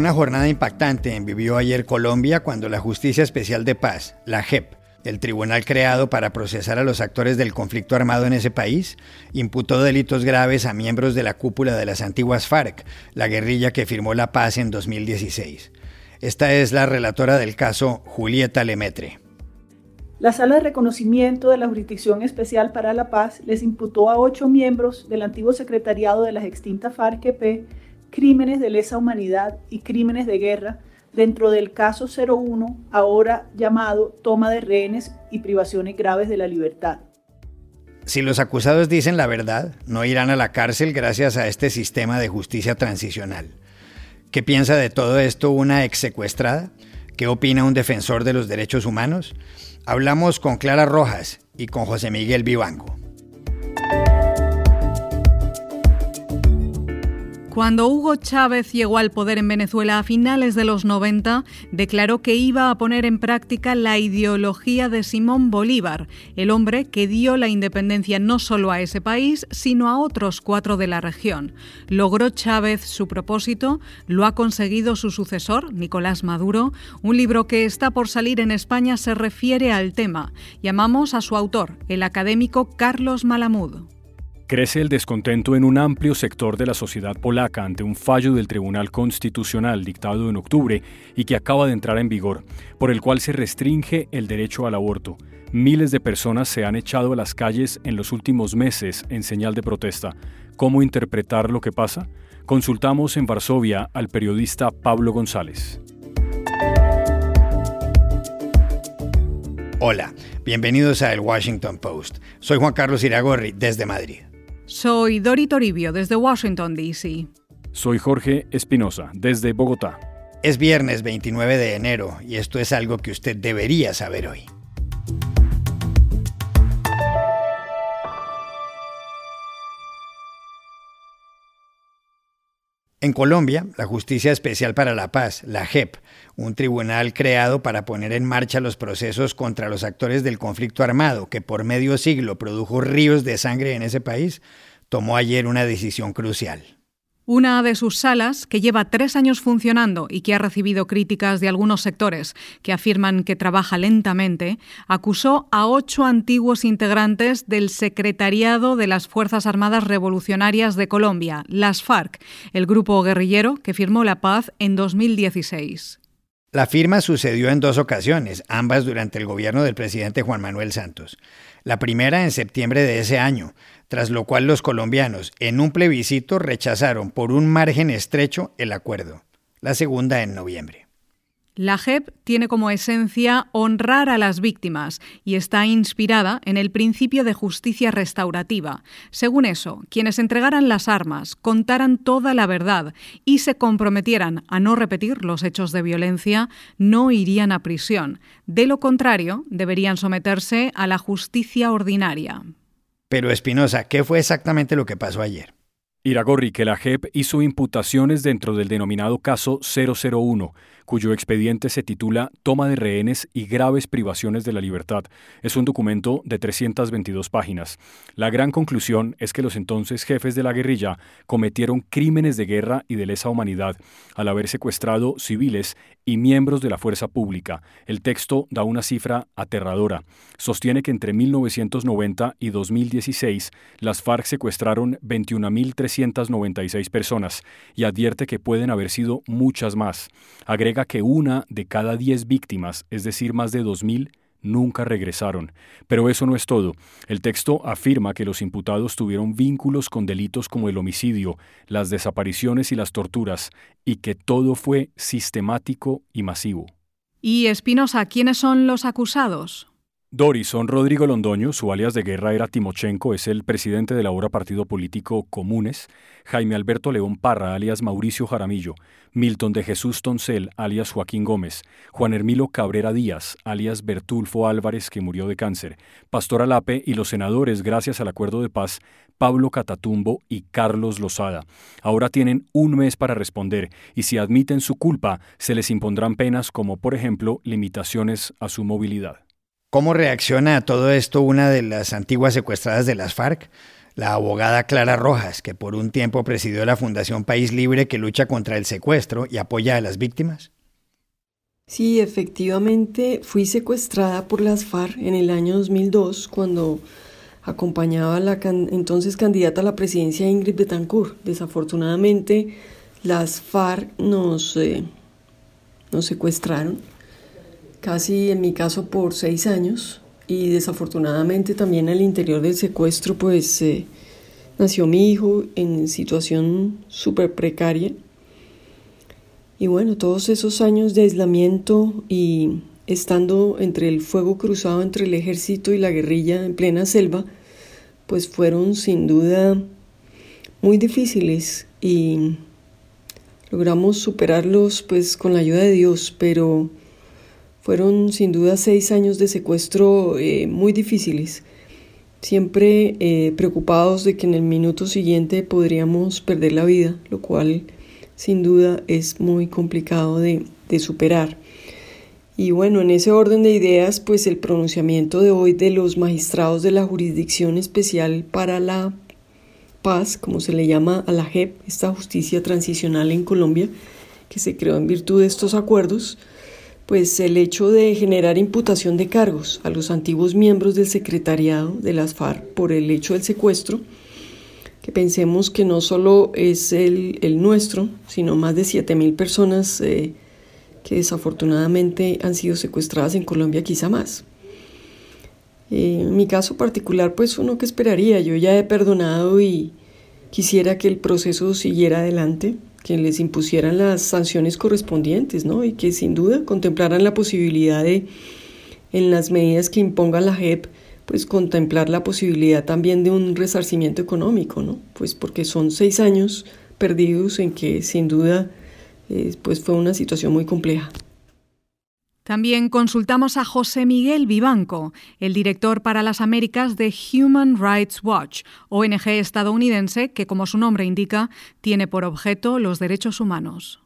Una jornada impactante vivió ayer Colombia cuando la Justicia Especial de Paz, la JEP, el tribunal creado para procesar a los actores del conflicto armado en ese país, imputó delitos graves a miembros de la cúpula de las antiguas FARC, la guerrilla que firmó la paz en 2016. Esta es la relatora del caso, Julieta Lemetre. La Sala de Reconocimiento de la Jurisdicción Especial para la Paz les imputó a ocho miembros del antiguo secretariado de las extintas FARC-EP crímenes de lesa humanidad y crímenes de guerra dentro del caso 01, ahora llamado toma de rehenes y privaciones graves de la libertad. Si los acusados dicen la verdad, no irán a la cárcel gracias a este sistema de justicia transicional. ¿Qué piensa de todo esto una ex secuestrada? ¿Qué opina un defensor de los derechos humanos? Hablamos con Clara Rojas y con José Miguel Vivanco. Cuando Hugo Chávez llegó al poder en Venezuela a finales de los 90, declaró que iba a poner en práctica la ideología de Simón Bolívar, el hombre que dio la independencia no solo a ese país, sino a otros cuatro de la región. ¿Logró Chávez su propósito? ¿Lo ha conseguido su sucesor, Nicolás Maduro? Un libro que está por salir en España se refiere al tema. Llamamos a su autor, el académico Carlos Malamud. Crece el descontento en un amplio sector de la sociedad polaca ante un fallo del Tribunal Constitucional dictado en octubre y que acaba de entrar en vigor, por el cual se restringe el derecho al aborto. Miles de personas se han echado a las calles en los últimos meses en señal de protesta. ¿Cómo interpretar lo que pasa? Consultamos en Varsovia al periodista Pablo González. Hola, bienvenidos a El Washington Post. Soy Juan Carlos Iragorri desde Madrid. Soy Dori Toribio desde Washington, D.C. Soy Jorge Espinosa desde Bogotá. Es viernes 29 de enero y esto es algo que usted debería saber hoy. En Colombia, la Justicia Especial para la Paz, la JEP, un tribunal creado para poner en marcha los procesos contra los actores del conflicto armado que por medio siglo produjo ríos de sangre en ese país, tomó ayer una decisión crucial. Una de sus salas, que lleva tres años funcionando y que ha recibido críticas de algunos sectores que afirman que trabaja lentamente, acusó a ocho antiguos integrantes del Secretariado de las Fuerzas Armadas Revolucionarias de Colombia, las FARC, el grupo guerrillero que firmó la paz en 2016. La firma sucedió en dos ocasiones, ambas durante el gobierno del presidente Juan Manuel Santos. La primera en septiembre de ese año, tras lo cual los colombianos en un plebiscito rechazaron por un margen estrecho el acuerdo. La segunda en noviembre. La JEP tiene como esencia honrar a las víctimas y está inspirada en el principio de justicia restaurativa. Según eso, quienes entregaran las armas, contaran toda la verdad y se comprometieran a no repetir los hechos de violencia, no irían a prisión. De lo contrario, deberían someterse a la justicia ordinaria. Pero Espinosa, ¿qué fue exactamente lo que pasó ayer? Iragorri, que la JEP hizo imputaciones dentro del denominado caso 001, cuyo expediente se titula Toma de rehenes y graves privaciones de la libertad. Es un documento de 322 páginas. La gran conclusión es que los entonces jefes de la guerrilla cometieron crímenes de guerra y de lesa humanidad al haber secuestrado civiles y miembros de la fuerza pública. El texto da una cifra aterradora. Sostiene que entre 1990 y 2016 las FARC secuestraron 21.396 personas y advierte que pueden haber sido muchas más. Agrega que una de cada diez víctimas, es decir, más de dos mil, nunca regresaron. Pero eso no es todo. El texto afirma que los imputados tuvieron vínculos con delitos como el homicidio, las desapariciones y las torturas, y que todo fue sistemático y masivo. Y Espinosa, ¿quiénes son los acusados? Dorison Rodrigo Londoño, su alias de guerra era Timochenko, es el presidente del ahora partido político Comunes, Jaime Alberto León Parra, alias Mauricio Jaramillo, Milton de Jesús Toncel, alias Joaquín Gómez, Juan Hermilo Cabrera Díaz, alias Bertulfo Álvarez, que murió de cáncer, Pastor Alape y los senadores, gracias al acuerdo de paz, Pablo Catatumbo y Carlos Lozada. Ahora tienen un mes para responder y si admiten su culpa, se les impondrán penas como, por ejemplo, limitaciones a su movilidad. ¿Cómo reacciona a todo esto una de las antiguas secuestradas de las FARC? la abogada Clara Rojas, que por un tiempo presidió la Fundación País Libre que lucha contra el secuestro y apoya a las víctimas? Sí, efectivamente fui secuestrada por las FARC en el año 2002 cuando acompañaba a la entonces candidata a la presidencia Ingrid Betancourt. Desafortunadamente las FARC nos, eh, nos secuestraron, casi en mi caso por seis años y desafortunadamente también al interior del secuestro pues eh, nació mi hijo en situación súper precaria. Y bueno, todos esos años de aislamiento y estando entre el fuego cruzado entre el ejército y la guerrilla en plena selva, pues fueron sin duda muy difíciles y logramos superarlos pues con la ayuda de Dios, pero fueron sin duda seis años de secuestro eh, muy difíciles, siempre eh, preocupados de que en el minuto siguiente podríamos perder la vida, lo cual sin duda es muy complicado de, de superar. Y bueno, en ese orden de ideas, pues el pronunciamiento de hoy de los magistrados de la Jurisdicción Especial para la Paz, como se le llama a la JEP, esta justicia transicional en Colombia, que se creó en virtud de estos acuerdos, pues el hecho de generar imputación de cargos a los antiguos miembros del secretariado de las FARC por el hecho del secuestro, que pensemos que no solo es el, nuestro, sino más de 7.000 personas eh, que desafortunadamente han sido secuestradas en Colombia, quizá más. En mi caso particular, pues uno que esperaría, yo ya he perdonado y quisiera que el proceso siguiera adelante que les impusieran las sanciones correspondientes, ¿no? Y que sin duda contemplaran la posibilidad de, en las medidas que imponga la JEP, pues contemplar la posibilidad también de un resarcimiento económico, ¿no? Pues porque son seis años perdidos en que sin duda eh, pues fue una situación muy compleja. También consultamos a José Miguel Vivanco, el director para las Américas de Human Rights Watch, ONG estadounidense que, como su nombre indica, tiene por objeto los derechos humanos.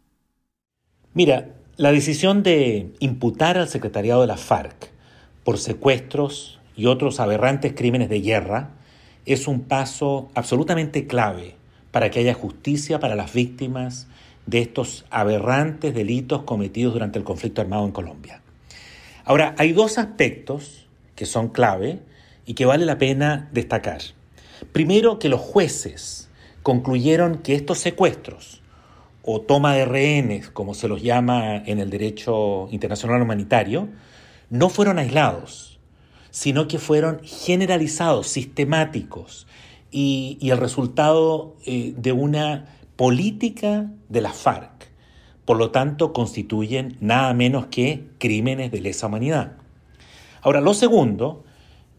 Mira, la decisión de imputar al secretariado de la FARC por secuestros y otros aberrantes crímenes de guerra es un paso absolutamente clave para que haya justicia para las víctimas de estos aberrantes delitos cometidos durante el conflicto armado en Colombia. Ahora, hay dos aspectos que son clave y que vale la pena destacar. Primero, que los jueces concluyeron que estos secuestros o toma de rehenes, como se los llama en el derecho internacional humanitario, no fueron aislados, sino que fueron generalizados, sistemáticos, y, el resultado eh, de una política de la FARC. Por lo tanto, constituyen nada menos que crímenes de lesa humanidad. Ahora, lo segundo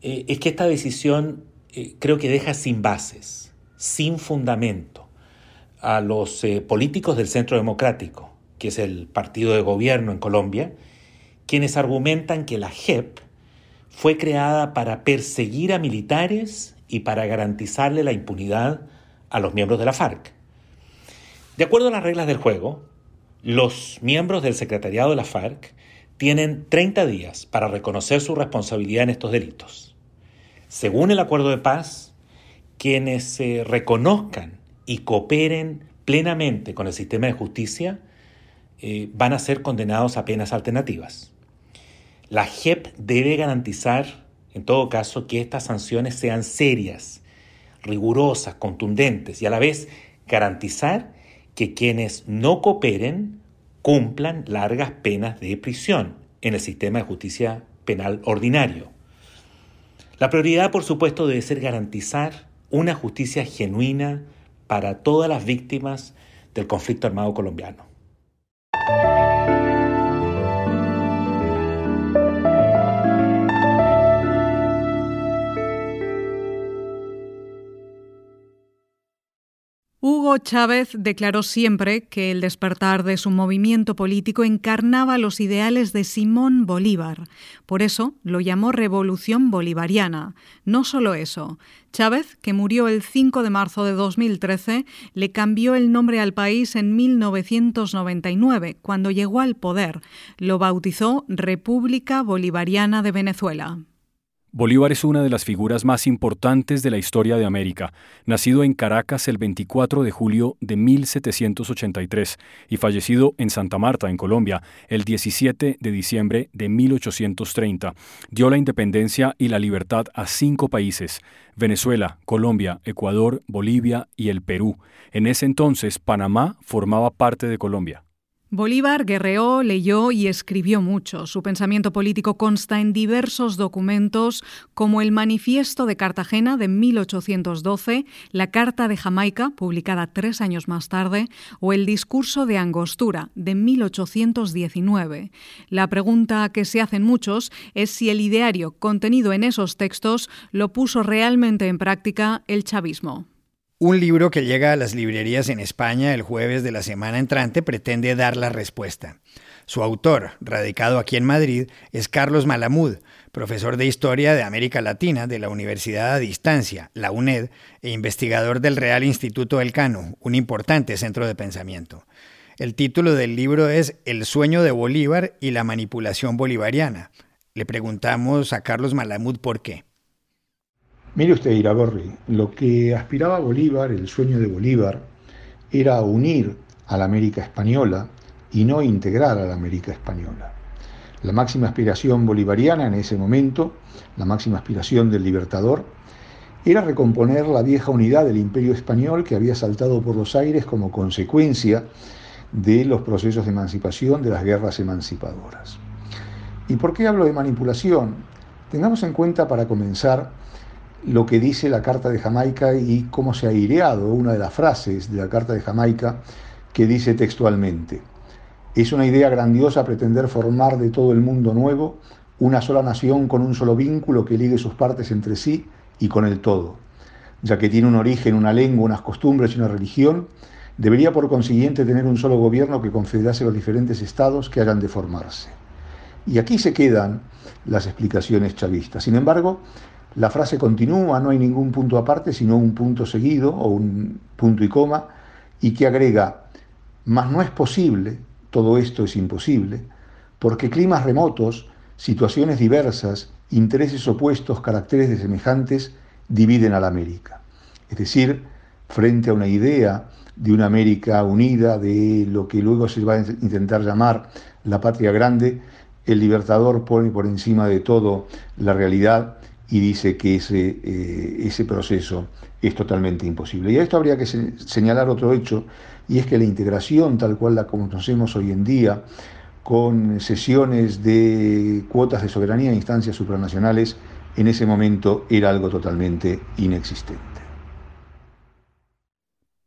eh, es que esta decisión eh, creo que deja sin bases, sin fundamento, a los eh, políticos del Centro Democrático, que es el partido de gobierno en Colombia, quienes argumentan que la JEP fue creada para perseguir a militares y para garantizarle la impunidad a los miembros de la FARC. De acuerdo a las reglas del juego, los miembros del secretariado de la FARC tienen 30 días para reconocer su responsabilidad en estos delitos. Según el acuerdo de paz, quienes se reconozcan y cooperen plenamente con el sistema de justicia eh, van a ser condenados a penas alternativas. La JEP debe garantizar, en todo caso, que estas sanciones sean serias, rigurosas, contundentes y a la vez garantizar que quienes no cooperen cumplan largas penas de prisión en el sistema de justicia penal ordinario. La prioridad, por supuesto, debe ser garantizar una justicia genuina para todas las víctimas del conflicto armado colombiano. Hugo Chávez declaró siempre que el despertar de su movimiento político encarnaba los ideales de Simón Bolívar. Por eso lo llamó Revolución Bolivariana. No solo eso. Chávez, que murió el 5 de marzo de 2013, le cambió el nombre al país en 1999, cuando llegó al poder. Lo bautizó República Bolivariana de Venezuela. Bolívar es una de las figuras más importantes de la historia de América, nacido en Caracas el 24 de julio de 1783 y fallecido en Santa Marta, en Colombia, el 17 de diciembre de 1830. Dio la independencia y la libertad a cinco países, Venezuela, Colombia, Ecuador, Bolivia y el Perú. En ese entonces, Panamá formaba parte de Colombia. Bolívar guerreó, leyó y escribió mucho. Su pensamiento político consta en diversos documentos como el Manifiesto de Cartagena de 1812, la Carta de Jamaica, publicada tres años más tarde, o el Discurso de Angostura de 1819. La pregunta que se hacen muchos es si el ideario contenido en esos textos lo puso realmente en práctica el chavismo. Un libro que llega a las librerías en España el jueves de la semana entrante pretende dar la respuesta. Su autor, radicado aquí en Madrid, es Carlos Malamud, profesor de Historia de América Latina de la Universidad a Distancia, la UNED, e investigador del Real Instituto Elcano, un importante centro de pensamiento. El título del libro es El sueño de Bolívar y la manipulación bolivariana. Le preguntamos a Carlos Malamud por qué. Mire usted, Iraborri, lo que aspiraba Bolívar, el sueño de Bolívar, era unir a la América española y no integrar a la América española. La máxima aspiración bolivariana en ese momento, la máxima aspiración del libertador, era recomponer la vieja unidad del imperio español que había saltado por los aires como consecuencia de los procesos de emancipación, de las guerras emancipadoras. ¿Y por qué hablo de manipulación? Tengamos en cuenta, para comenzar, lo que dice la Carta de Jamaica y cómo se ha aireado una de las frases de la Carta de Jamaica que dice textualmente, es una idea grandiosa pretender formar de todo el mundo nuevo una sola nación con un solo vínculo que ligue sus partes entre sí y con el todo. Ya que tiene un origen, una lengua, unas costumbres y una religión, debería por consiguiente tener un solo gobierno que confederase los diferentes estados que hayan de formarse. Y aquí se quedan las explicaciones chavistas. Sin embargo, la frase continúa, no hay ningún punto aparte, sino un punto seguido o un punto y coma, y que agrega, mas no es posible, todo esto es imposible, porque climas remotos, situaciones diversas, intereses opuestos, caracteres de semejantes, dividen a la América. Es decir, frente a una idea de una América unida, de lo que luego se va a intentar llamar la patria grande, el libertador pone por encima de todo la realidad y dice que ese, eh, ese proceso es totalmente imposible. Y a esto habría que señalar otro hecho, y es que la integración tal cual la conocemos hoy en día, con sesiones de cuotas de soberanía e instancias supranacionales, en ese momento era algo totalmente inexistente.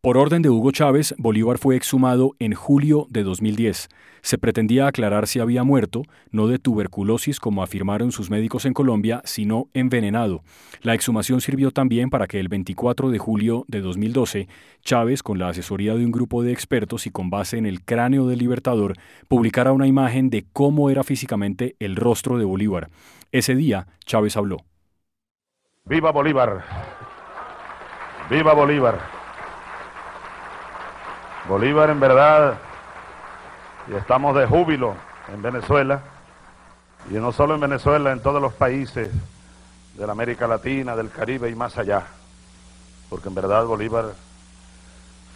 Por orden de Hugo Chávez, Bolívar fue exhumado en julio de 2010. Se pretendía aclarar si había muerto, no de tuberculosis como afirmaron sus médicos en Colombia, sino envenenado. La exhumación sirvió también para que el 24 de julio de 2012, Chávez, con la asesoría de un grupo de expertos y con base en el cráneo del Libertador, publicara una imagen de cómo era físicamente el rostro de Bolívar. Ese día, Chávez habló. ¡Viva Bolívar! ¡Viva Bolívar! Bolívar en verdad, y estamos de júbilo en Venezuela, y no solo en Venezuela, en todos los países de la América Latina, del Caribe y más allá, porque en verdad Bolívar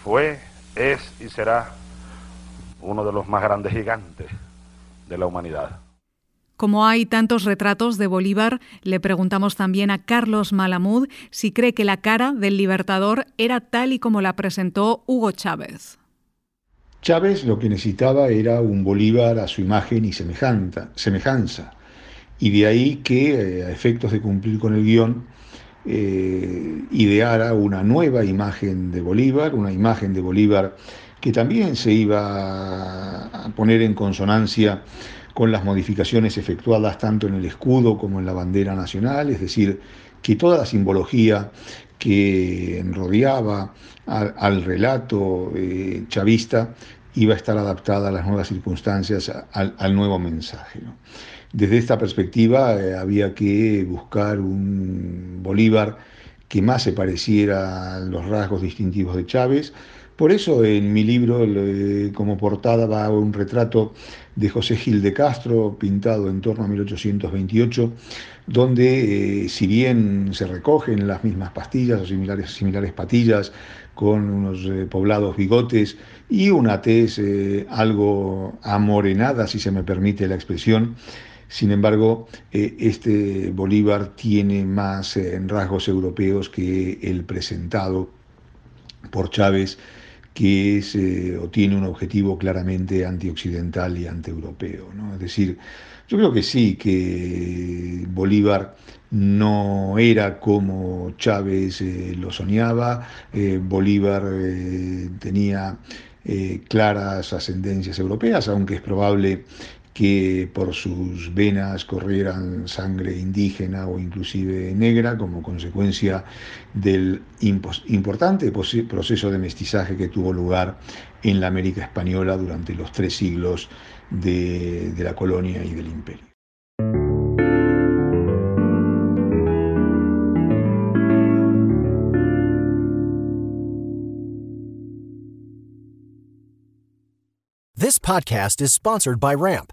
fue, es y será uno de los más grandes gigantes de la humanidad. Como hay tantos retratos de Bolívar, le preguntamos también a Carlos Malamud si cree que la cara del libertador era tal y como la presentó Hugo Chávez. Chávez lo que necesitaba era un Bolívar a su imagen y semejanza, y de ahí que, eh, a efectos de cumplir con el guion, eh, ideara una nueva imagen de Bolívar, una imagen de Bolívar que también se iba a poner en consonancia con las modificaciones efectuadas tanto en el escudo como en la bandera nacional, es decir, que toda la simbología que rodeaba al, relato eh, chavista iba a estar adaptada a las nuevas circunstancias, al, nuevo mensaje. Desde esta perspectiva eh, había que buscar un Bolívar que más se pareciera a los rasgos distintivos de Chávez, Por eso en mi libro como portada va un retrato de José Gil de Castro, pintado en torno a 1828, donde eh, si bien se recogen las mismas pastillas o similares, patillas, con unos eh, poblados bigotes y una tez eh, algo amorenada, si se me permite la expresión, sin embargo, este Bolívar tiene más rasgos europeos que el presentado por Chávez que es eh, o tiene un objetivo claramente antioccidental y antieuropeo. ¿no? Es decir, yo creo que sí, que Bolívar no era como Chávez eh, lo soñaba, eh, Bolívar tenía claras ascendencias europeas, aunque es probable que por sus venas corrieran sangre indígena o inclusive negra como consecuencia del importante proceso de mestizaje que tuvo lugar en la América española durante los tres siglos de, de la colonia y del imperio. This podcast is sponsored by Ramp.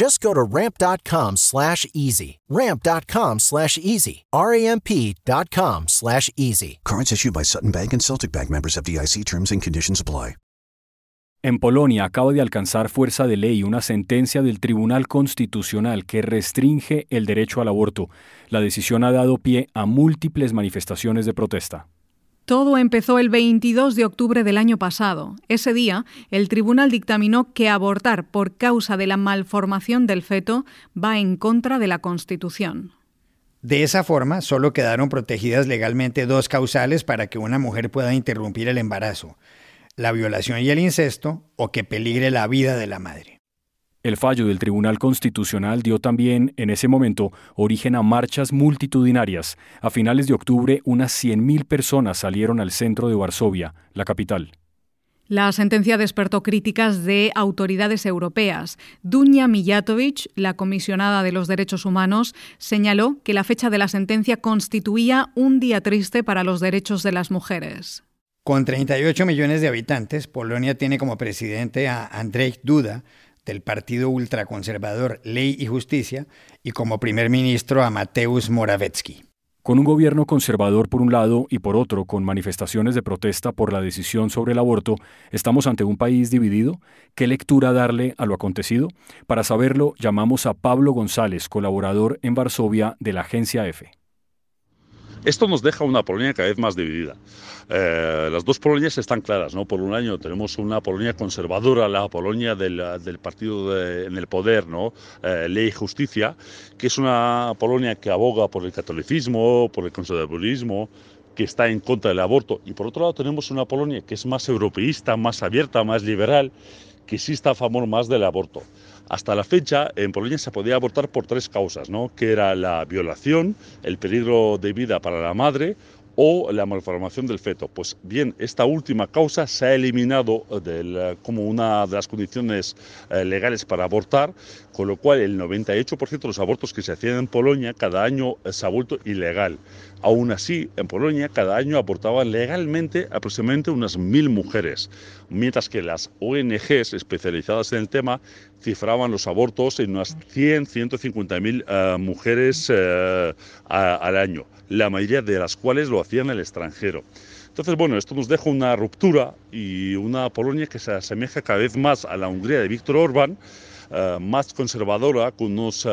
Just go to ramp.com slash easy. Ramp.com slash easy. R-A-M-P.com slash easy. Cards issued by Sutton Bank and Celtic Bank members of DIC terms and conditions apply. En Polonia acaba de alcanzar fuerza de ley una sentencia del Tribunal Constitucional que restringe el derecho al aborto. La decisión ha dado pie a múltiples manifestaciones de protesta. Todo empezó el 22 de octubre del año pasado. Ese día, el tribunal dictaminó que abortar por causa de la malformación del feto va en contra de la Constitución. De esa forma, solo quedaron protegidas legalmente dos causales para que una mujer pueda interrumpir el embarazo, la violación y el incesto, o que peligre la vida de la madre. El fallo del Tribunal Constitucional dio también, en ese momento, origen a marchas multitudinarias. A finales de octubre, unas 100.000 personas salieron al centro de Varsovia, la capital. La sentencia despertó críticas de autoridades europeas. Dunja Mijatovic, la comisionada de los derechos humanos, señaló que la fecha de la sentencia constituía un día triste para los derechos de las mujeres. Con 38 millones de habitantes, Polonia tiene como presidente a Andrzej Duda, del partido ultraconservador Ley y Justicia y como primer ministro a Mateusz Morawiecki. Con un gobierno conservador por un lado y por otro con manifestaciones de protesta por la decisión sobre el aborto, ¿estamos ante un país dividido? ¿Qué lectura darle a lo acontecido? Para saberlo, llamamos a Pablo González, colaborador en Varsovia de la agencia EFE. Esto nos deja una Polonia cada vez más dividida. Eh, las dos Polonias están claras, ¿no? Por un año tenemos una Polonia conservadora, la Polonia del, partido en el poder, ¿no? Eh, Ley y Justicia, que es una Polonia que aboga por el catolicismo, por el conservadurismo, que está en contra del aborto. Y por otro lado tenemos una Polonia que es más europeísta, más abierta, más liberal, que sí está a favor más del aborto. Hasta la fecha, en Polonia se podía abortar por tres causas, ¿no? que era la violación, el peligro de vida para la madre o la malformación del feto. Pues bien, esta última causa se ha eliminado como una de las condiciones eh, legales para abortar, con lo cual el 98% de los abortos que se hacían en Polonia cada año se ha vuelto ilegal. Aún así, en Polonia cada año abortaban legalmente aproximadamente unas mil mujeres, mientras que las ONGs especializadas en el tema cifraban los abortos en unas 100, 150 mil eh, mujeres eh, al año, la mayoría de las cuales lo hacían en el extranjero. Entonces, bueno, esto nos deja una ruptura y una Polonia que se asemeja cada vez más a la Hungría de Víctor Orbán, más conservadora, con unos,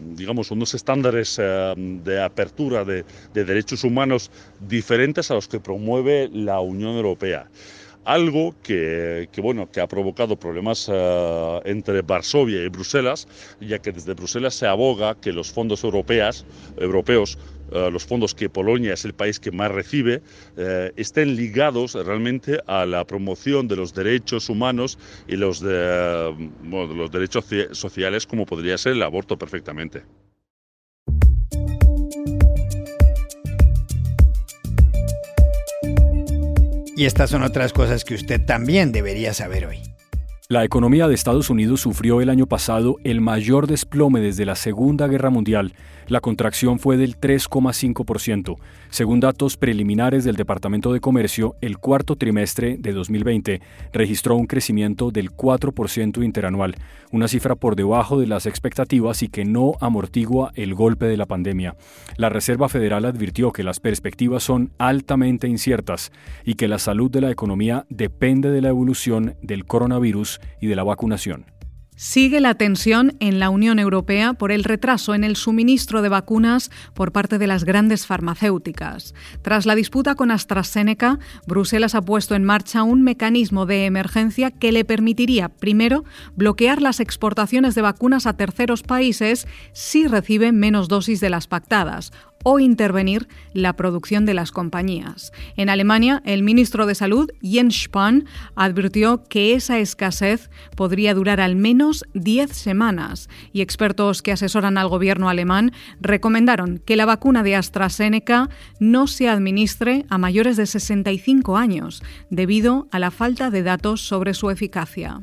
digamos, unos estándares de apertura de, de derechos humanos diferentes a los que promueve la Unión Europea. Algo que, bueno, que ha provocado problemas eh, entre Varsovia y Bruselas, ya que desde Bruselas se aboga que los fondos europeos, europeos eh, los fondos que Polonia es el país que más recibe, eh, estén ligados realmente a la promoción de los derechos humanos y los, de, los derechos sociales, como podría ser el aborto perfectamente. Y estas son otras cosas que usted también debería saber hoy. La economía de Estados Unidos sufrió el año pasado el mayor desplome desde la Segunda Guerra Mundial. La contracción fue del 3,5%. Según datos preliminares del Departamento de Comercio, el cuarto trimestre de 2020 registró un crecimiento del 4% interanual, una cifra por debajo de las expectativas y que no amortigua el golpe de la pandemia. La Reserva Federal advirtió que las perspectivas son altamente inciertas y que la salud de la economía depende de la evolución del coronavirus y de la vacunación. Sigue la tensión en la Unión Europea por el retraso en el suministro de vacunas por parte de las grandes farmacéuticas. Tras la disputa con AstraZeneca, Bruselas ha puesto en marcha un mecanismo de emergencia que le permitiría, primero, bloquear las exportaciones de vacunas a terceros países si reciben menos dosis de las pactadas, o intervenir la producción de las compañías. En Alemania, el ministro de Salud, Jens Spahn, advirtió que esa escasez podría durar al menos 10 semanas y expertos que asesoran al gobierno alemán recomendaron que la vacuna de AstraZeneca no se administre a mayores de 65 años debido a la falta de datos sobre su eficacia.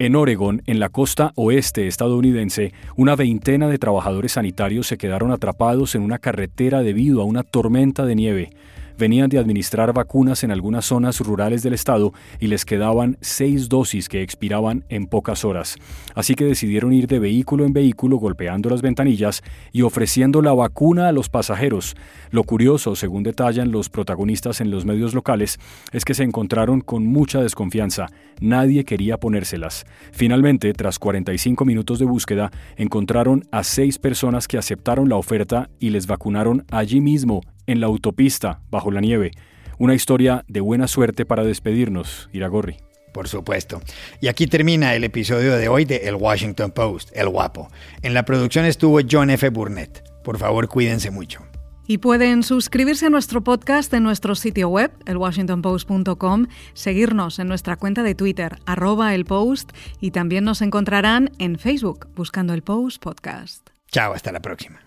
En Oregon, en la costa oeste estadounidense, una veintena de trabajadores sanitarios se quedaron atrapados en una carretera debido a una tormenta de nieve venían de administrar vacunas en algunas zonas rurales del estado y les quedaban seis dosis que expiraban en pocas horas. Así que decidieron ir de vehículo en vehículo golpeando las ventanillas y ofreciendo la vacuna a los pasajeros. Lo curioso, según detallan los protagonistas en los medios locales, es que se encontraron con mucha desconfianza. Nadie quería ponérselas. Finalmente, tras 45 minutos de búsqueda, encontraron a seis personas que aceptaron la oferta y les vacunaron allí mismo en la autopista, bajo la nieve. Una historia de buena suerte para despedirnos, Iragorri. Por supuesto. Y aquí termina el episodio de hoy de El Washington Post, El Guapo. En la producción estuvo John F. Burnett. Por favor, cuídense mucho. Y pueden suscribirse a nuestro podcast en nuestro sitio web, elwashingtonpost.com, seguirnos en nuestra cuenta de Twitter, arroba el post, y también nos encontrarán en Facebook buscando el Post Podcast. Chao, hasta la próxima.